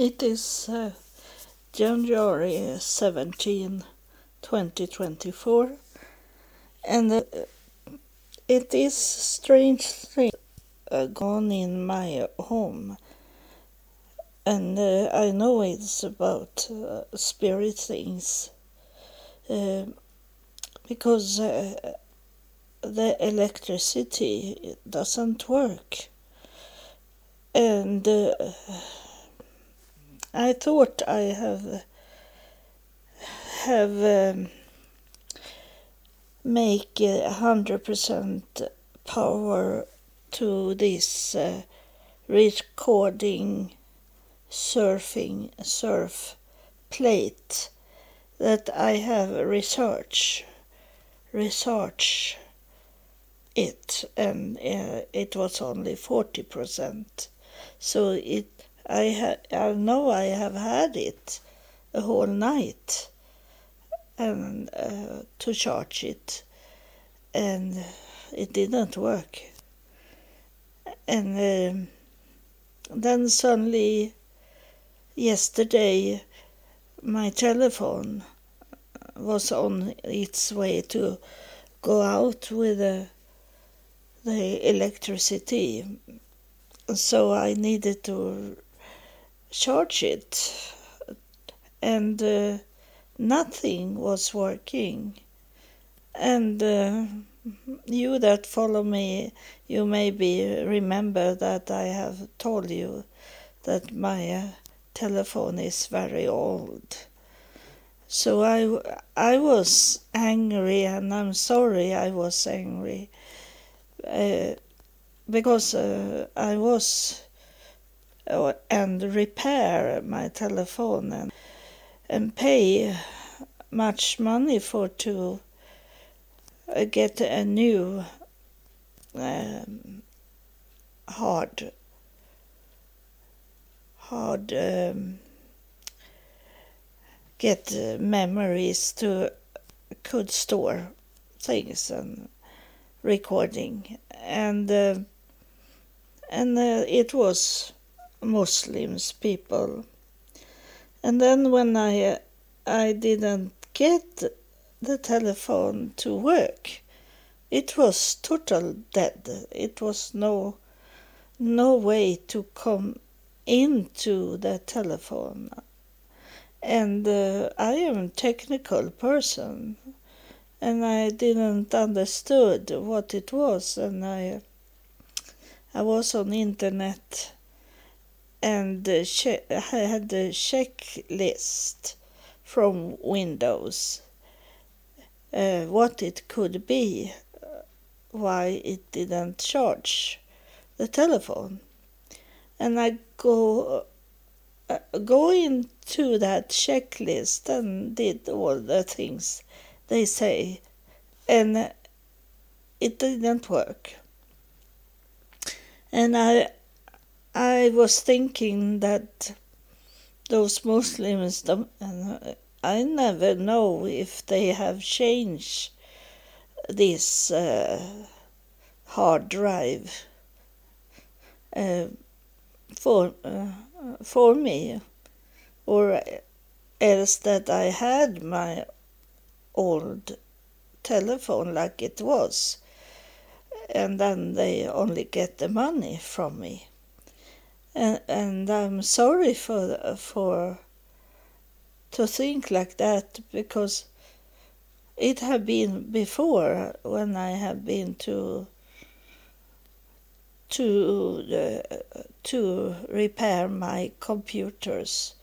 It is uh, January 17, 2024, and uh, it is strange thing uh, gone in my home, and uh, I know it's about uh, spirit things uh, because uh, the electricity doesn't work, and I thought I have have um, make a hundred percent power to this uh, recording surfing surf plate that I have research research it and uh, it was only 40% so it I, ha- I know I have had it a whole night and uh, to charge it and it didn't work. And um, then suddenly yesterday my telephone was on its way to go out with the, the electricity. So i needed to charge it. And uh, nothing was working. And uh, you that follow me you maybe remember that i have told you that my uh, telephone is very old. So i i was angry and i'm sorry i was angry. Uh, because uh, i was and repair my telephone and, and pay much money for to uh, get a new um, hard hard um, get memories to could store things and recording. And uh, and uh, it was Muslims people. And then when I I didn't get the telephone to work, it was total dead. It was no no way to come into the telephone. And uh, I am a technical person, and I didn't understood what it was, and I I was on internet and I had the checklist from Windows. Uh, what it could be, why it didn't charge the telephone, and I go uh, go into that checklist and did all the things they say, and it didn't work. And I I was thinking that those Muslims, I never know if they have changed this uh, hard drive uh, for uh, for me, or else that I had my old telephone like it was, and then they only get the money from me and and I'm sorry for for to think like that because it had been before when I have been to to the, to repair my computers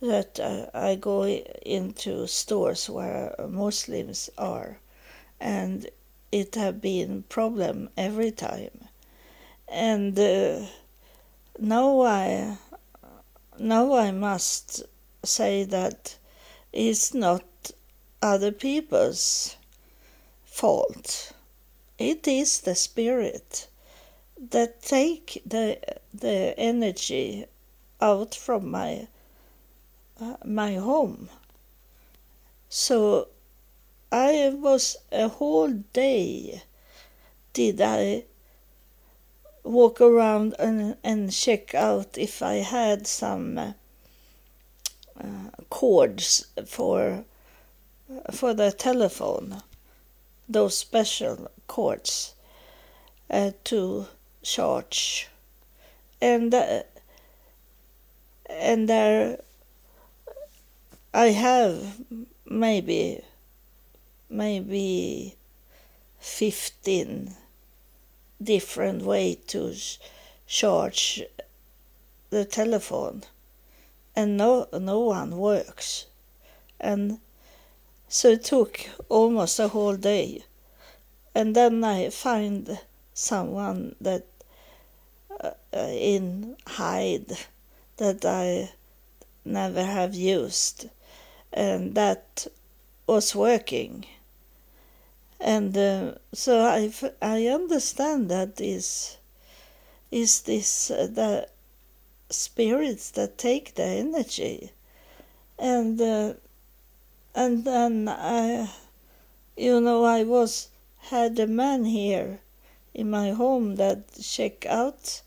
that uh, I go into stores where Muslims are. And it have been problem every time. And uh, now I now I must say that it's not other people's fault. It is the spirit that take the the energy out from my uh, my home. So I was a whole day did I walk around and, and check out if I had some uh, cords for for the telephone, those special cords uh, to charge, and uh, and there I have maybe maybe fifteen different way to charge the telephone. And no no one works. And so it took almost a whole day. And then i find someone that uh, in hide that i never have used. And that was working and uh, so I, I understand that is is this uh, the spirits that take the energy. And uh, and then I you know I was had a man here in my home that check out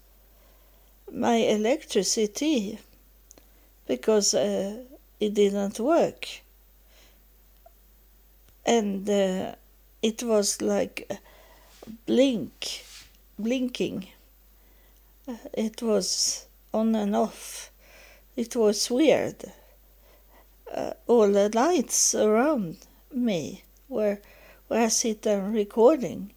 my electricity because uh, it didn't work. And uh, it was like blink blinking. It was on and off. It was weird. Uh, all the lights around me were where I sit and recording.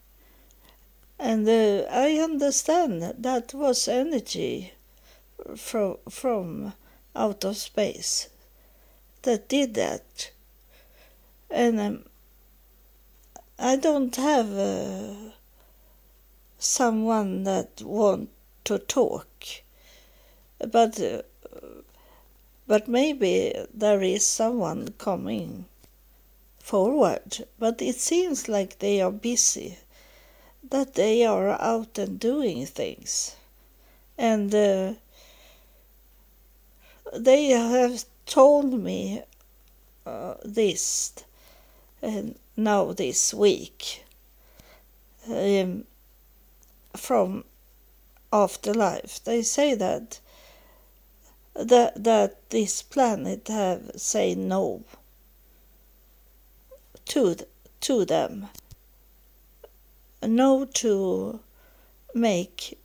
And uh, I understand that was energy from from out of space that did that. And um, I don't have uh, someone that want to talk, but uh, but maybe there is someone coming forward. But it seems like they are busy, that they are out and doing things, and uh, they have told me uh, this. And now this week um, from afterlife. They say that that that this planet have say no to to them. No to make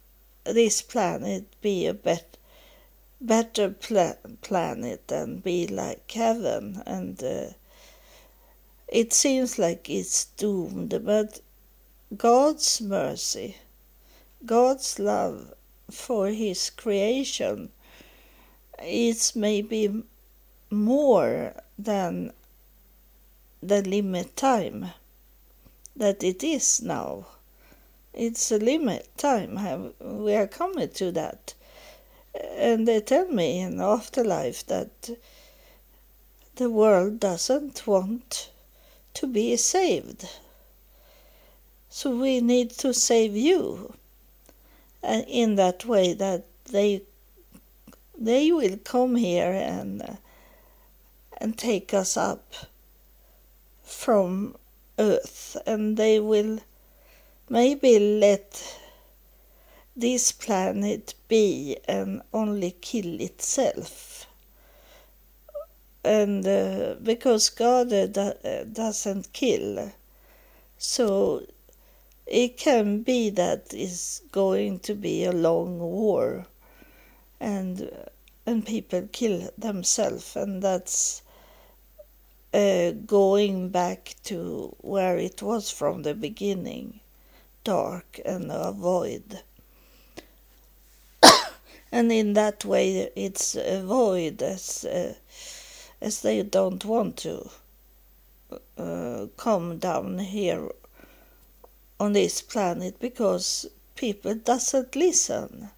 this planet be a bet, better pla- planet and be like heaven and uh, it seems like it's doomed, but God's mercy, God's love for His creation, is maybe more than the limit time that it is now. It's a limit time. We are coming to that. And they tell me in afterlife that the world doesn't want to be saved. So we need to save you and in that way that they they will come here and uh, and take us up from earth and they will maybe let this planet be and only kill itself and uh, because God uh, doesn't kill, so it can be that it's going to be a long war, and and people kill themselves, and that's uh, going back to where it was from the beginning, dark and a void. and in that way, it's a void as uh, as they don't want to uh, come down here on this planet because people doesn't listen.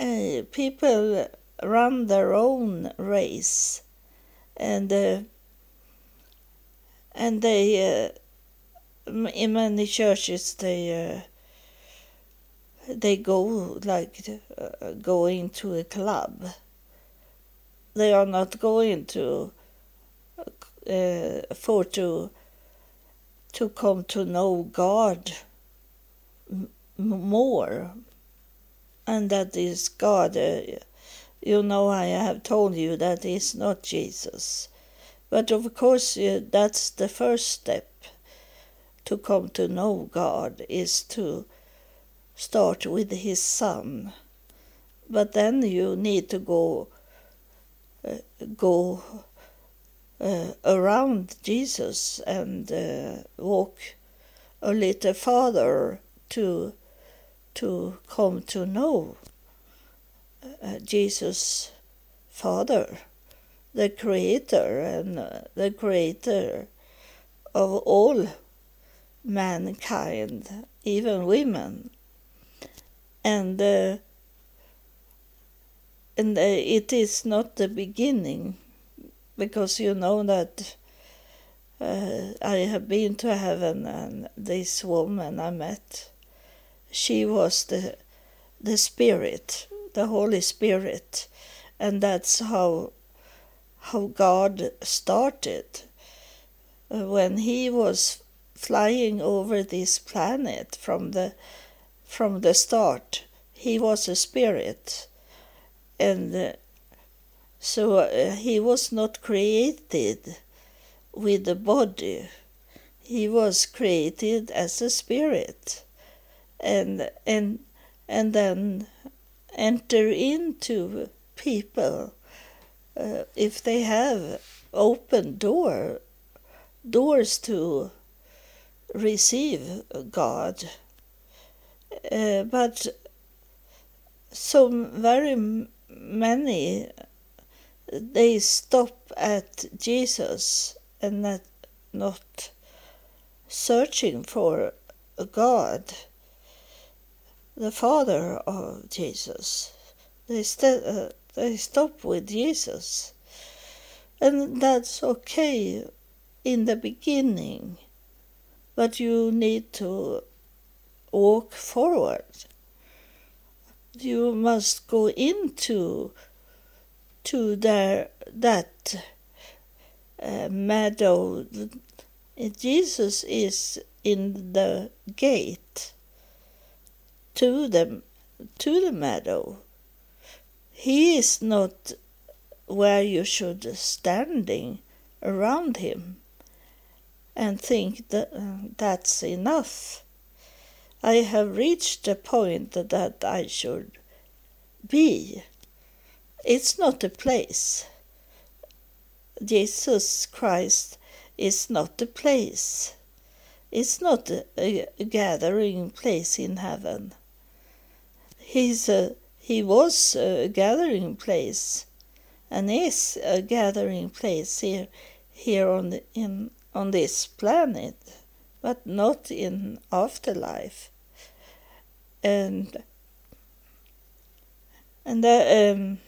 Uh, people run their own race, and uh, and they uh, in many churches they uh, they go like uh, going to a club they are not going to uh, for to to come to know God m- more, and that is God uh, you know I have told you that is not Jesus. But of course, uh, that's the first step to come to know God is to start with His Son. But then you need to go go uh, around Jesus and uh, walk a little farther to to come to know uh, Jesus Father, the Creator and uh, the Creator of all mankind, even women, and and uh, it is not the beginning, because you know that uh, I have been to heaven and this woman I met, she was the the Spirit, the Holy Spirit, and that's how how God started uh, when He was flying over this planet from the from the start. He was a spirit, and uh, so uh, he was not created with a body. He was created as a spirit, and and and then enter into people uh, if they have open door doors to receive God. Uh, but so very many they stop at Jesus and not, not searching for God, the Father of Jesus. They, st- uh, they stop with Jesus. And that's okay in the beginning, but you need to walk forward. You must go into to their, that uh, meadow. Jesus is in the gate to the to the meadow. He is not where you should standing around him and think that uh, that's enough. I have reached the point that I should be. It's not a place. Jesus Christ is not a place. It's not a, a gathering place in heaven. He's a, he was a gathering place and is a gathering place here here on the, in on this planet, but not in afterlife. And and uh, um,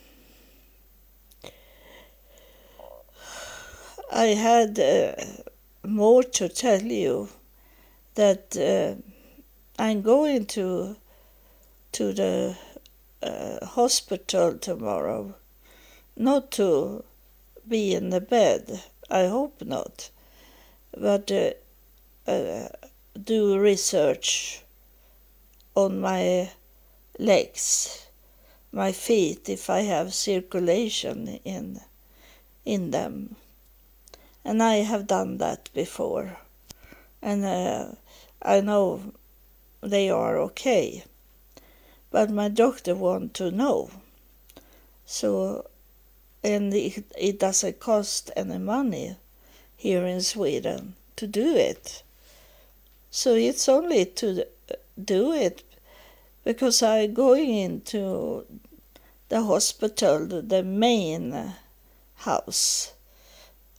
I had uh, more to tell you that uh, I'm going to to the uh, hospital tomorrow, not to be in the bed. I hope not, but uh, uh, do research on my legs, my feet, if I have circulation in in them and I have done that before, and uh, I know they are okay. But my doctor want to know, so and it, it doesn't cost any money here in Sweden to do it. So it's only to do it because I'm going into the hospital, the main house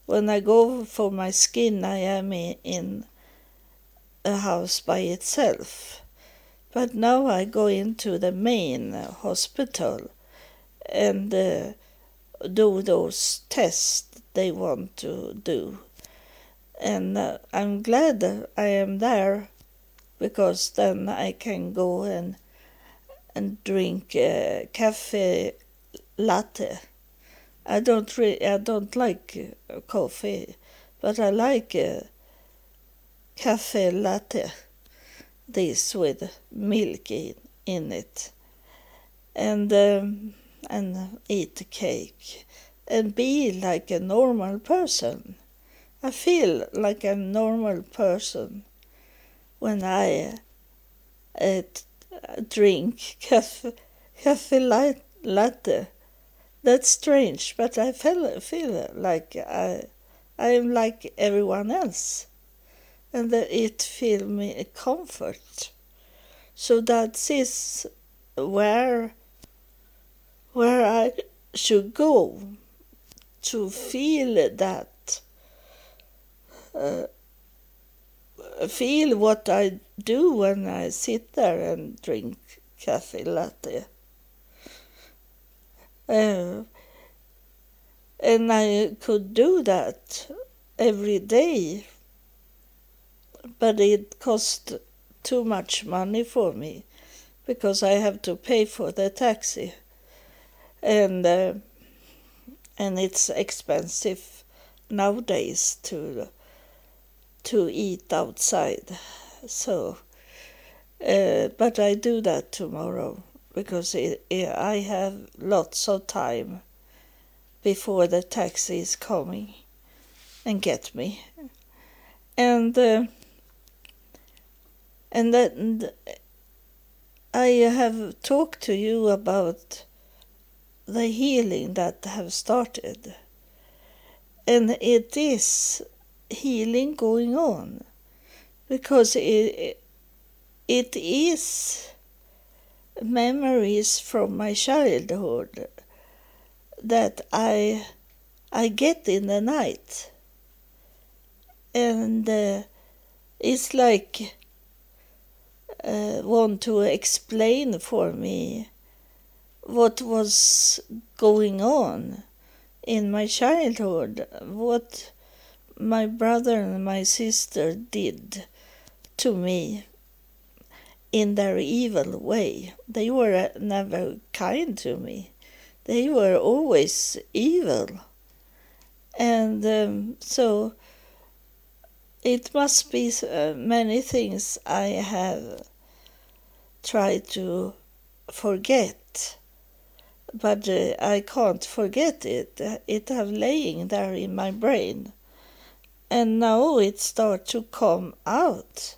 when I go for my skin, I am in a house by itself. But now I go into the main hospital and uh, do those tests they want to do. And uh, I'm glad I am there because then I can go and and drink uh, cafe latte I don't really, I don't like uh, coffee, but I like uh, cafe latte. This with milk in, in it, and um, and eat cake and be like a normal person. I feel like a normal person when I uh, drink cafe, cafe latte. That's strange, but I feel, feel like I, I am like everyone else, and that it feel me a comfort. So that is where where I should go to feel that uh, feel what I do when I sit there and drink cafe latte. Uh, and I could do that every day, but it cost too much money for me because I have to pay for the taxi, and uh, and it's expensive nowadays to to eat outside. So, uh, but I do that tomorrow because it, it, I have lots of time before the taxi is coming and get me, and uh, and then I have talked to you about the healing that have started, and it is healing going on. Because it, it is memories from my childhood that I I get in the night. And uh, it's like uh, want to explain for me what was going on in my childhood what my brother and my sister did to me in their evil way. They were never kind to me. They were always evil. And um, so it must be uh, many things I have tried to forget, but uh, I can't forget it. It have laying there in my brain and now it start to come out.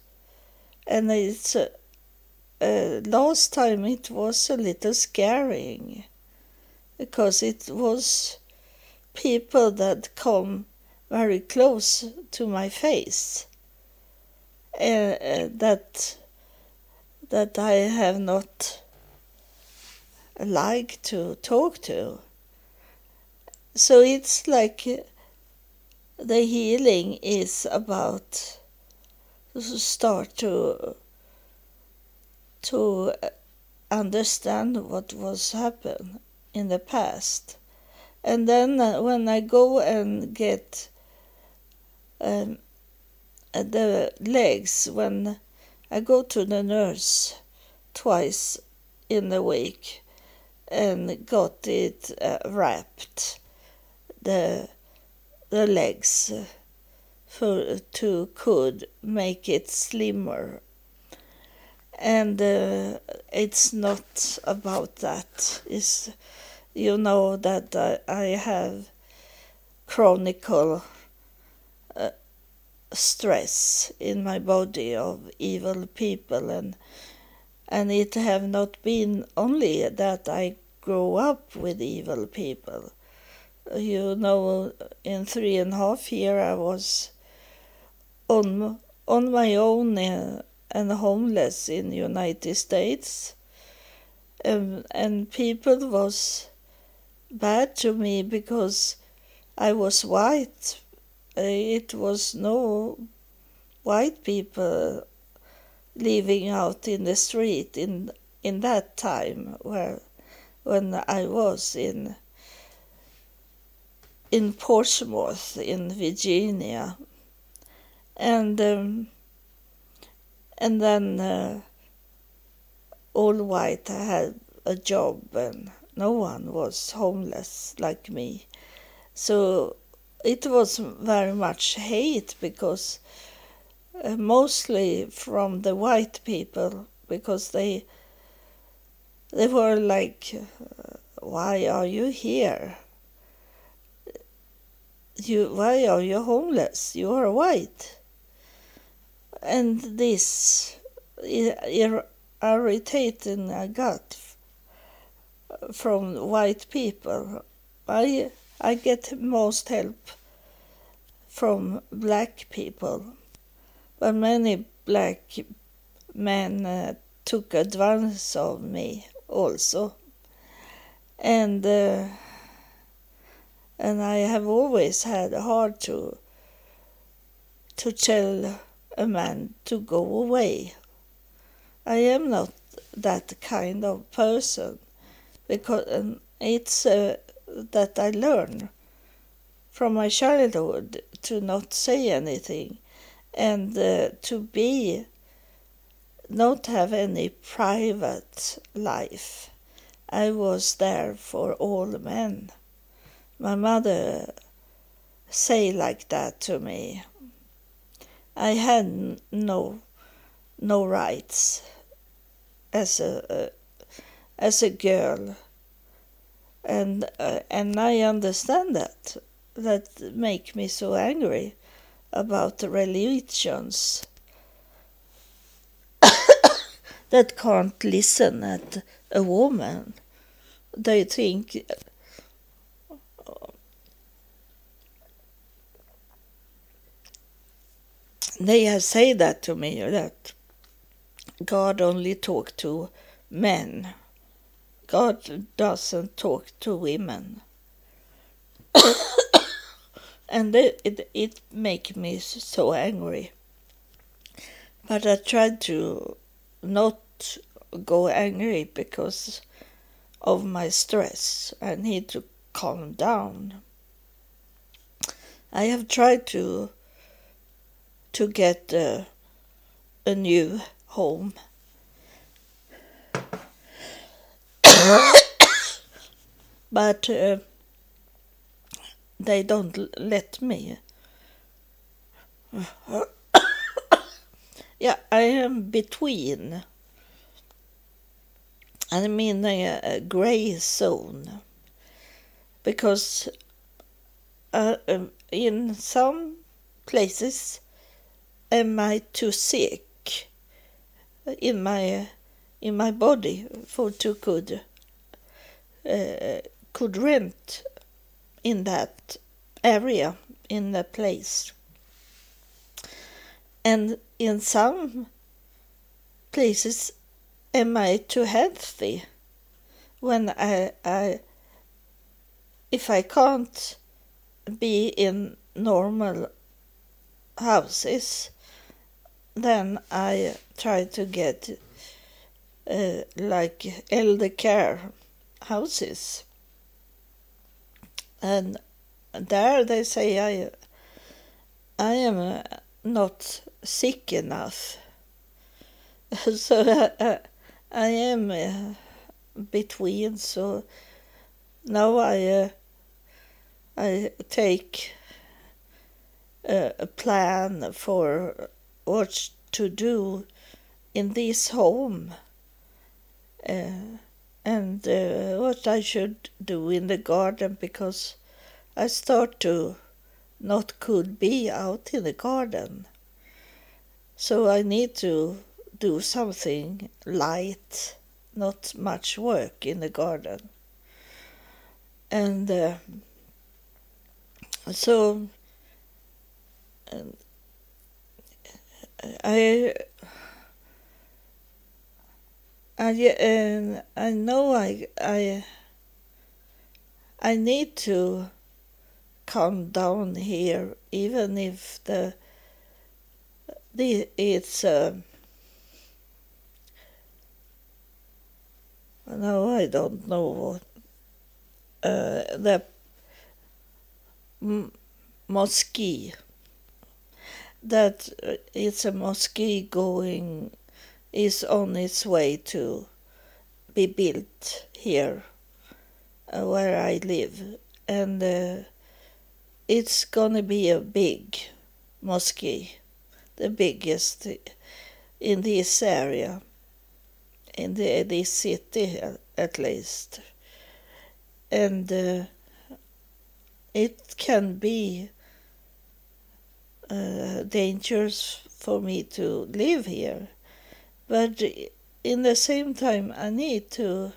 And it's uh, uh, last time it was a little scaring. Because it was people that come very close to my face. Uh that that I have not liked to talk to. So it's like the healing is about to start to to understand what was happened in the past. And then uh, when i go and get um, the legs when i go to the nurse twice in a week and got it uh, wrapped the the legs for to could make it slimmer. And uh, it's not about that. You know that I, I have chronicle uh, stress in my body of evil people and and it have not been only that I grow up with evil people you know, in three and a half year I was on on my own uh, and homeless in United States, um, and people was bad to me because I was white. Uh, it was no white people living out in the street in in that time where when I was in in Portsmouth in Virginia, and um, and then uh, all white I had a job and no one was homeless like me, so it was very much hate because uh, mostly from the white people because they they were like why are you here? You, why are you homeless? You are white. And this irritating I got from white people. I I get most help from black people, but many black men uh, took advantage of me also, and uh, and I have always had a hard to to tell a man to go away. I am not that kind of person because it's uh, that I learn from my childhood to not say anything and uh, to be not have any private life. I was there for all men. My mother say like that to me. I had no no rights as a as a girl, and uh, and I understand that. That make me so angry about the religions that can't listen at a woman. They think they have said that to me that God only talk to men. God doesn't talk to women. and it, it, it me so angry. But I tried to not go angry because of my stress. I need to calm down. I have tried to to get uh, a new home. but uh, they don't let me. yeah, I am between. In a, a grey zone because uh, um, in some places am I too sick? In my in my body for to could uh, could rent in that area in the place. And in some places am I too healthy? When I, I if I can't be in normal houses then I try to get uh, like elder care houses. And there they say I, I am uh, not sick enough. so uh, I am between. So now I uh, I take a plan for what to do in this home uh, and uh, what I should do in the garden because I start to not could be out in the garden. So I need to do something light, not much work in the garden. And uh, so I I uh, I know I I I need to calm down here, even if the the it's uh, no I don't know what uh, the m- mosque that uh, it's a mosque going is on its way to be built here uh, where I live. And uh, it's gonna be a big mosque the biggest in this area in the, this city at least. And uh, it can be uh, dangerous for me to live here. But in the same time, I need to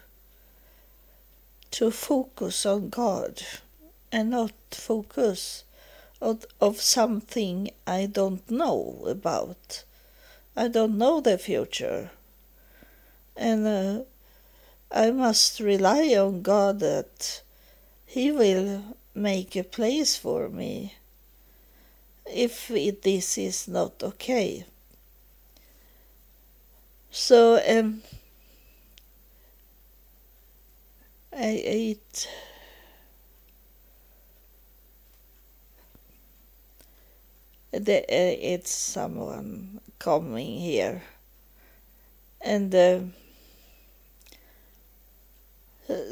to focus on God and not focus of, of something I don't know about. I don't know the future. And uh, I must rely on God that He will make a place for me if this is not okay. So um, I ate the, uh, it's someone coming here and uh,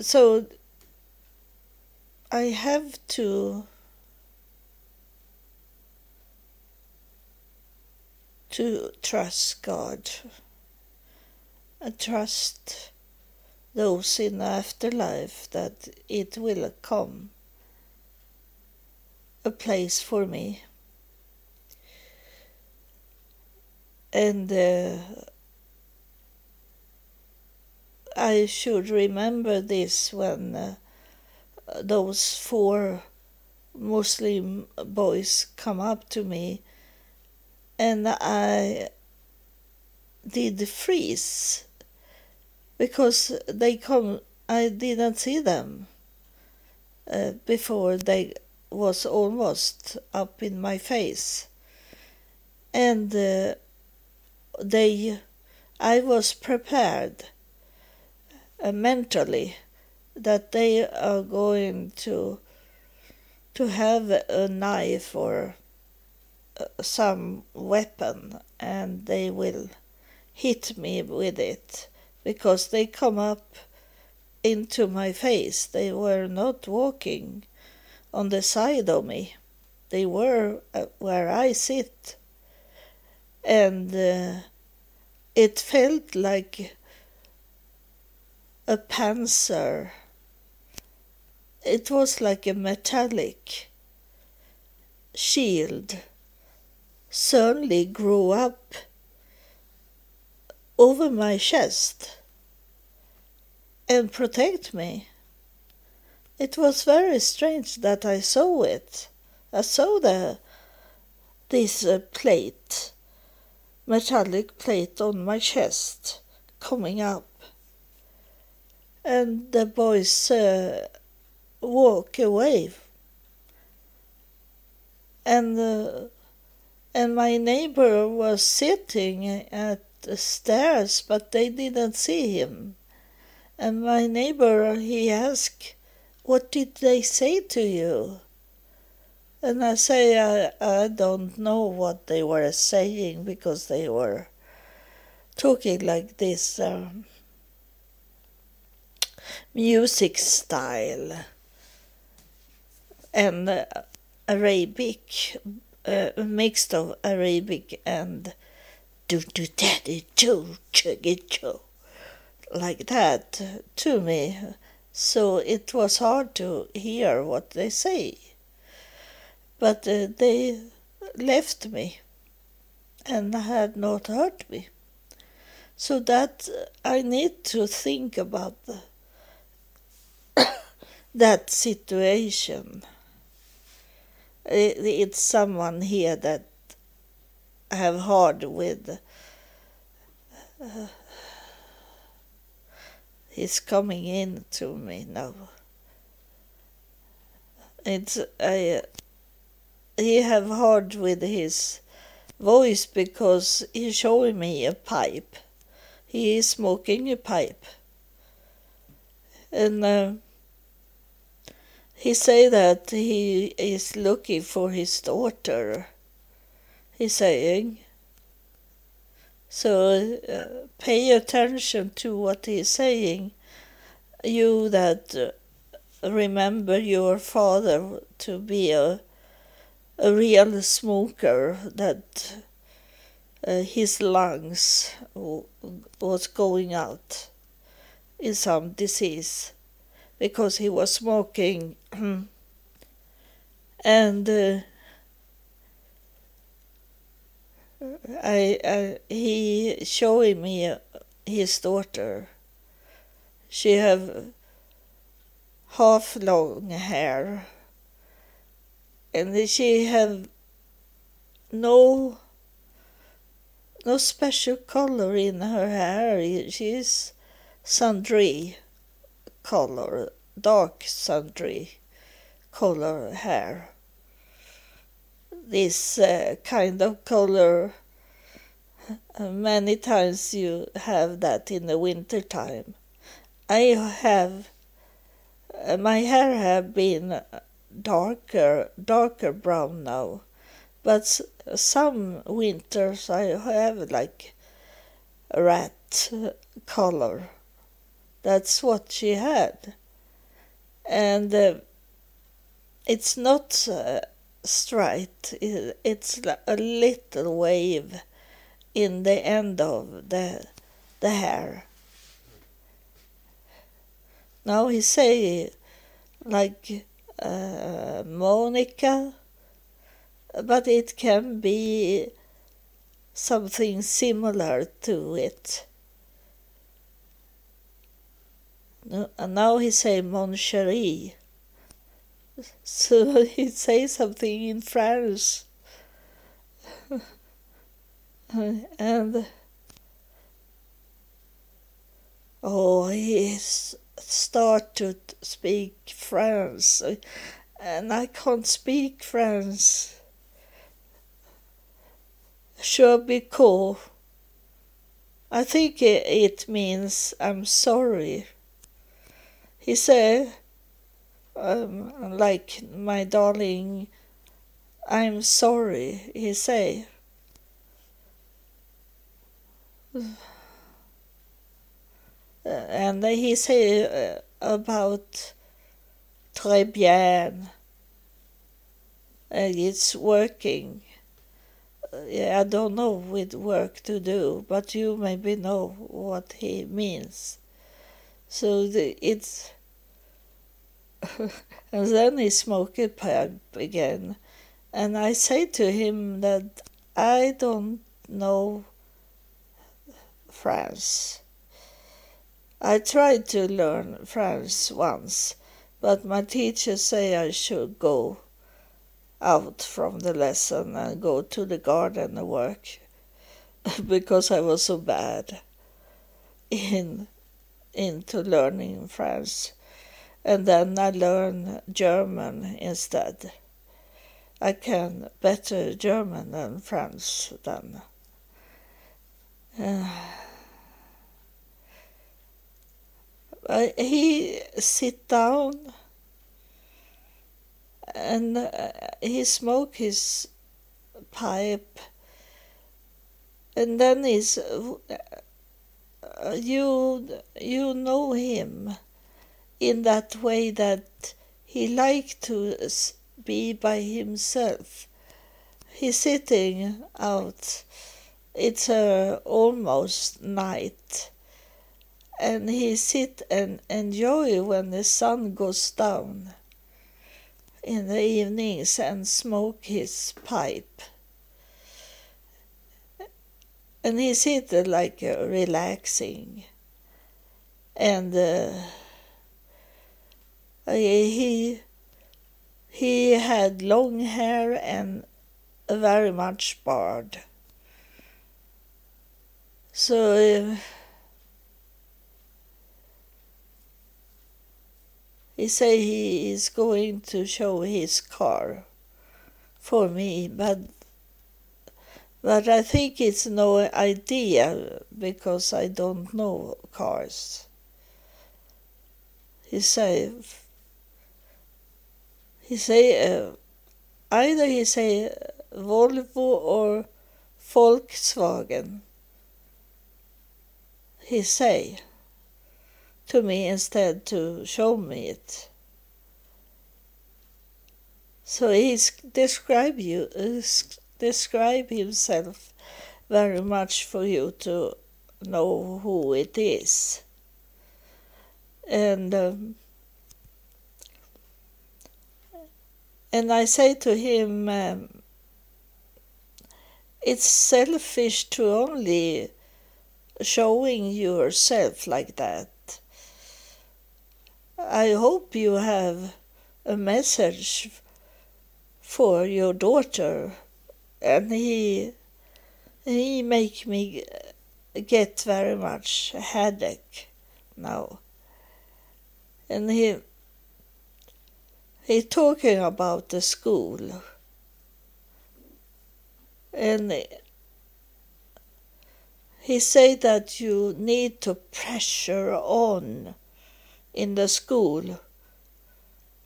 so I have to to trust God and trust those in the afterlife that it will come a place for me. And uh, I should remember this when uh, those four Muslim boys come up to me and I did freeze because they come I didn't see them uh, before they was almost up in my face. And uh, they I was prepared uh, mentally that they are going to to have a knife or some weapon and they will hit me with it because they come up into my face. They were not walking on the side of me, they were uh, where I sit. And uh, it felt like a panzer. It was like a metallic shield suddenly grew up over my chest and protect me. It was very strange that I saw it. I saw the this uh, plate, metallic plate on my chest coming up, and the boys uh, walk away, and. Uh, and my neighbor was sitting at the stairs, but they didn't see him. And my neighbor, he asked, What did they say to you? And I say, I, I don't know what they were saying because they were talking like this um, music style and uh, Arabic uh, mixed of Arabic and do do daddy do chuggy choo like that to me. So it was hard to hear what they say. But uh, they left me and had not hurt me. So that I need to think about the, that situation it's someone here that have hard with uh, he's coming in to me now. It's I he have hard with his voice because he's showing me a pipe. He is smoking a pipe. And uh, he say that he is looking for his daughter. He's saying. So uh, pay attention to what he's saying. You that uh, remember your father to be a a real smoker that uh, his lungs was going out in some disease because he was smoking. and uh, I, I, he showing me his daughter. She have half long hair and she have no no special color in her hair. She's sundry color, dark sundry color hair. This uh, kind of color, uh, many times you have that in the winter time. I have, uh, my hair have been darker, darker brown now, but some winters I have like rat color. That's what she had. And uh, it's not uh, straight, it's a little wave in the end of the, the hair. Now he say like uh, Monica, but it can be something similar to it. And now he say Mon chéri. So he say something in French. and oh, he's start to speak French, and I can't speak French. Sure be cool. I think it means I'm sorry. He said, um, like my darling, I'm sorry, he. Uh, and he say uh, about très bien. And it's working. I don't know with work to do, but you maybe know what he means. So the, it's. and then he smoked a pipe again. And I say to him that I don't know France. I tried to learn French once, but my teacher say I should go out from the lesson and go to the garden and work because I was so bad in into learning French. And then I learn German instead. I can better German than French then. Uh, he sit down and uh, he smoke his pipe and then he's uh, you you know him in that way that he like to be by himself. He's sitting out. It's uh, almost night. And he sit and enjoy when the sun goes down in the evenings and smoke his pipe. And he sit like uh, relaxing, and uh, he he had long hair and very much beard. So. Uh, He say he is going to show his car for me, but but I think it's no idea because I don't know cars. He say he say uh, either he say Volvo or Volkswagen. He say to me instead to show me it. So he's describe you uh, describe himself very much for you to know who it is. And um, and I say to him, um, it's selfish to only showing yourself like that. I hope you have a message for your daughter and he he make me get very much headache now. And he he talking about the school. And he say that you need to pressure on in the school.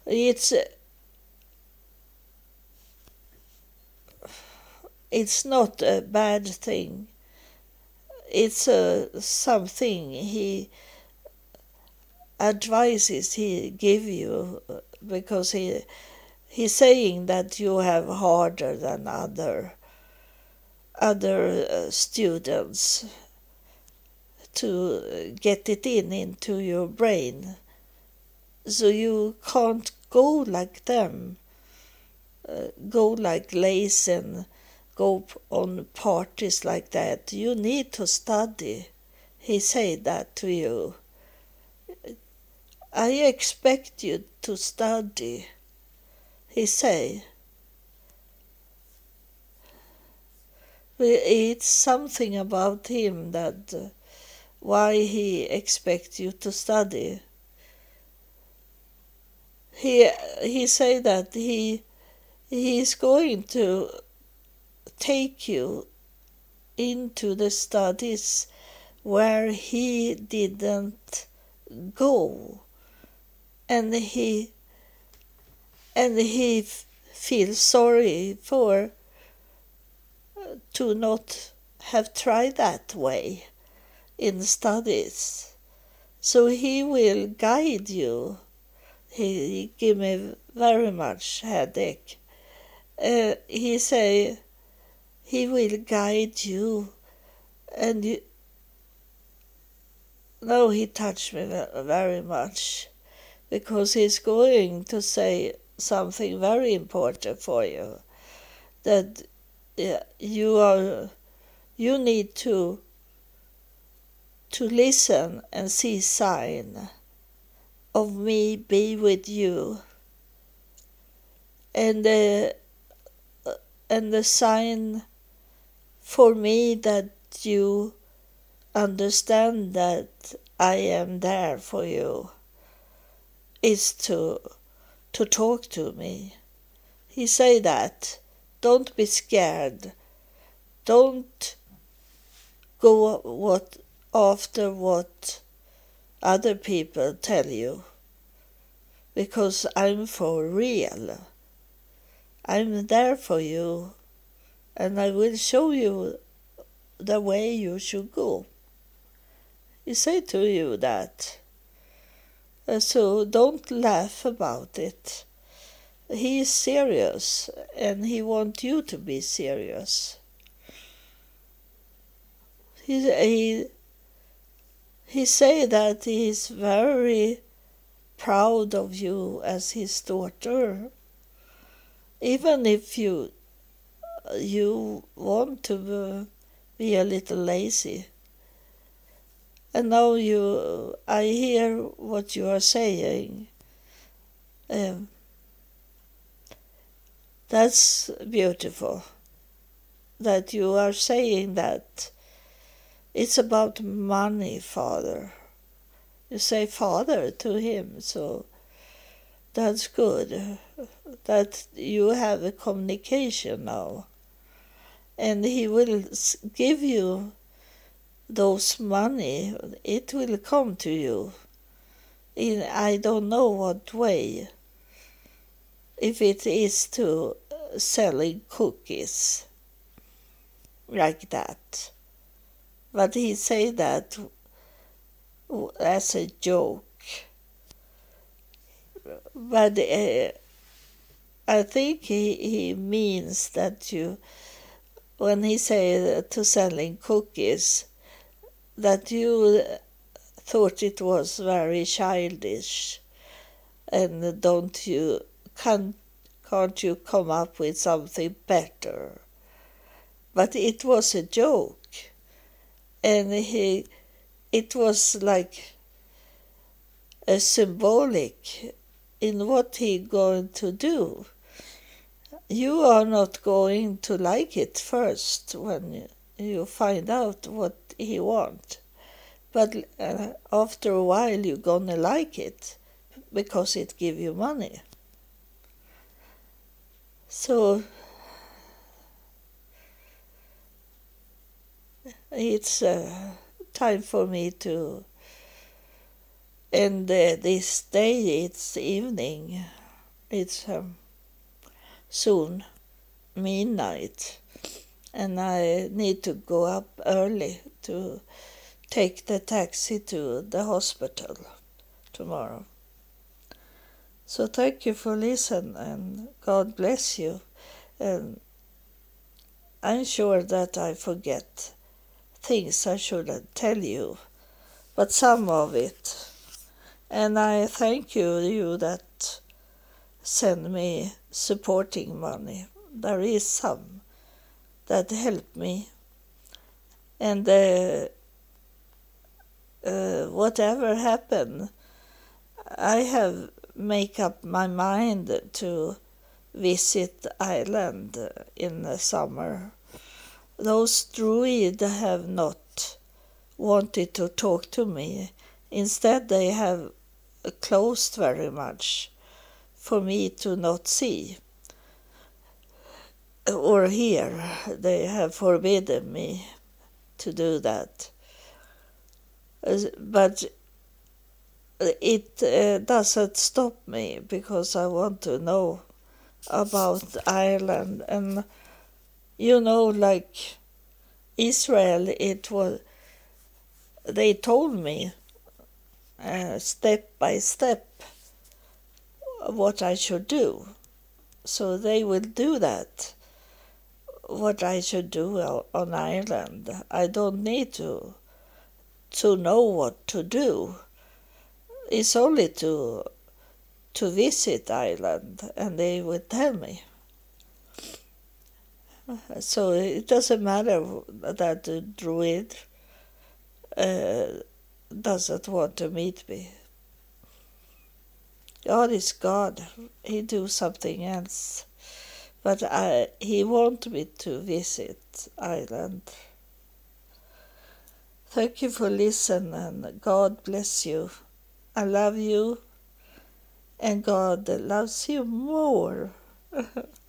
It's it's not a bad thing. It's a something he advises he give you because he he's saying that you have harder than other other uh, students to get it in into your brain so you can't go like them uh, go like lace and go on parties like that. You need to study. He said that to you. I expect you to study. He say. It's something about him that uh, why he expect you to study. He he say that he he is going to take you into the studies where he didn't go and he and he f- feels sorry for to not have tried that way in studies. So he will guide you. He give me very much headache. Uh, he say he will guide you. And you, no, he touched me very much. Because he's going to say something very important for you. That yeah, you are you need to to listen and see sign of me be with you. And the uh, and the sign for me that you understand that I am there for you is to to talk to me. He say that don't be scared. Don't go what after what other people tell you because I'm for real. I'm there for you and I will show you the way you should go. He say to you that. Uh, so don't laugh about it. He is serious and he wants you to be serious. He, he, he say that he is very proud of you as his daughter. Even if you you want to be a little lazy. And now you, I hear what you are saying. Um, that's beautiful. That you are saying that it's about money, Father. You say Father to him, so that's good. That you have a communication now and he will give you those money. It will come to you. In i don't know what way. If it is to uh, selling cookies like that. But he say that as a joke. But uh, i think he, he means that you when he said to selling cookies that you thought it was very childish and don't you can't Can't you come up with something better? But it was a joke. And he, it was like a symbolic in what he going to do. You are not going to like it first when you find out what he want, but uh, after a while you're gonna like it because it give you money. So it's uh, time for me to end uh, this day. It's evening. It's um, soon midnight, and I need to go up early to take the taxi to the hospital tomorrow. So thank you for listening and God bless you. And I'm sure that I forget things I shouldn't tell you, but some of it. And I thank you, you that send me supporting money. There is some that help me. And uh, uh, whatever happened, I have make up my mind to visit Ireland in the summer. Those druids have not wanted to talk to me. Instead, they have closed very much for me to not see or hear. They have forbidden me to do that. But it uh, doesn't stop me because I want to know about Ireland and you know like Israel it was they told me uh, step by step what I should do so they will do that what I should do on Ireland I don't need to to know what to do it's only to to visit Ireland, and they will tell me. So it doesn't matter that the druid uh, doesn't want to meet me. God is God. He do something else. But I, he want me to visit Ireland. Thank you for listening and God bless you. I love you, and God loves you more.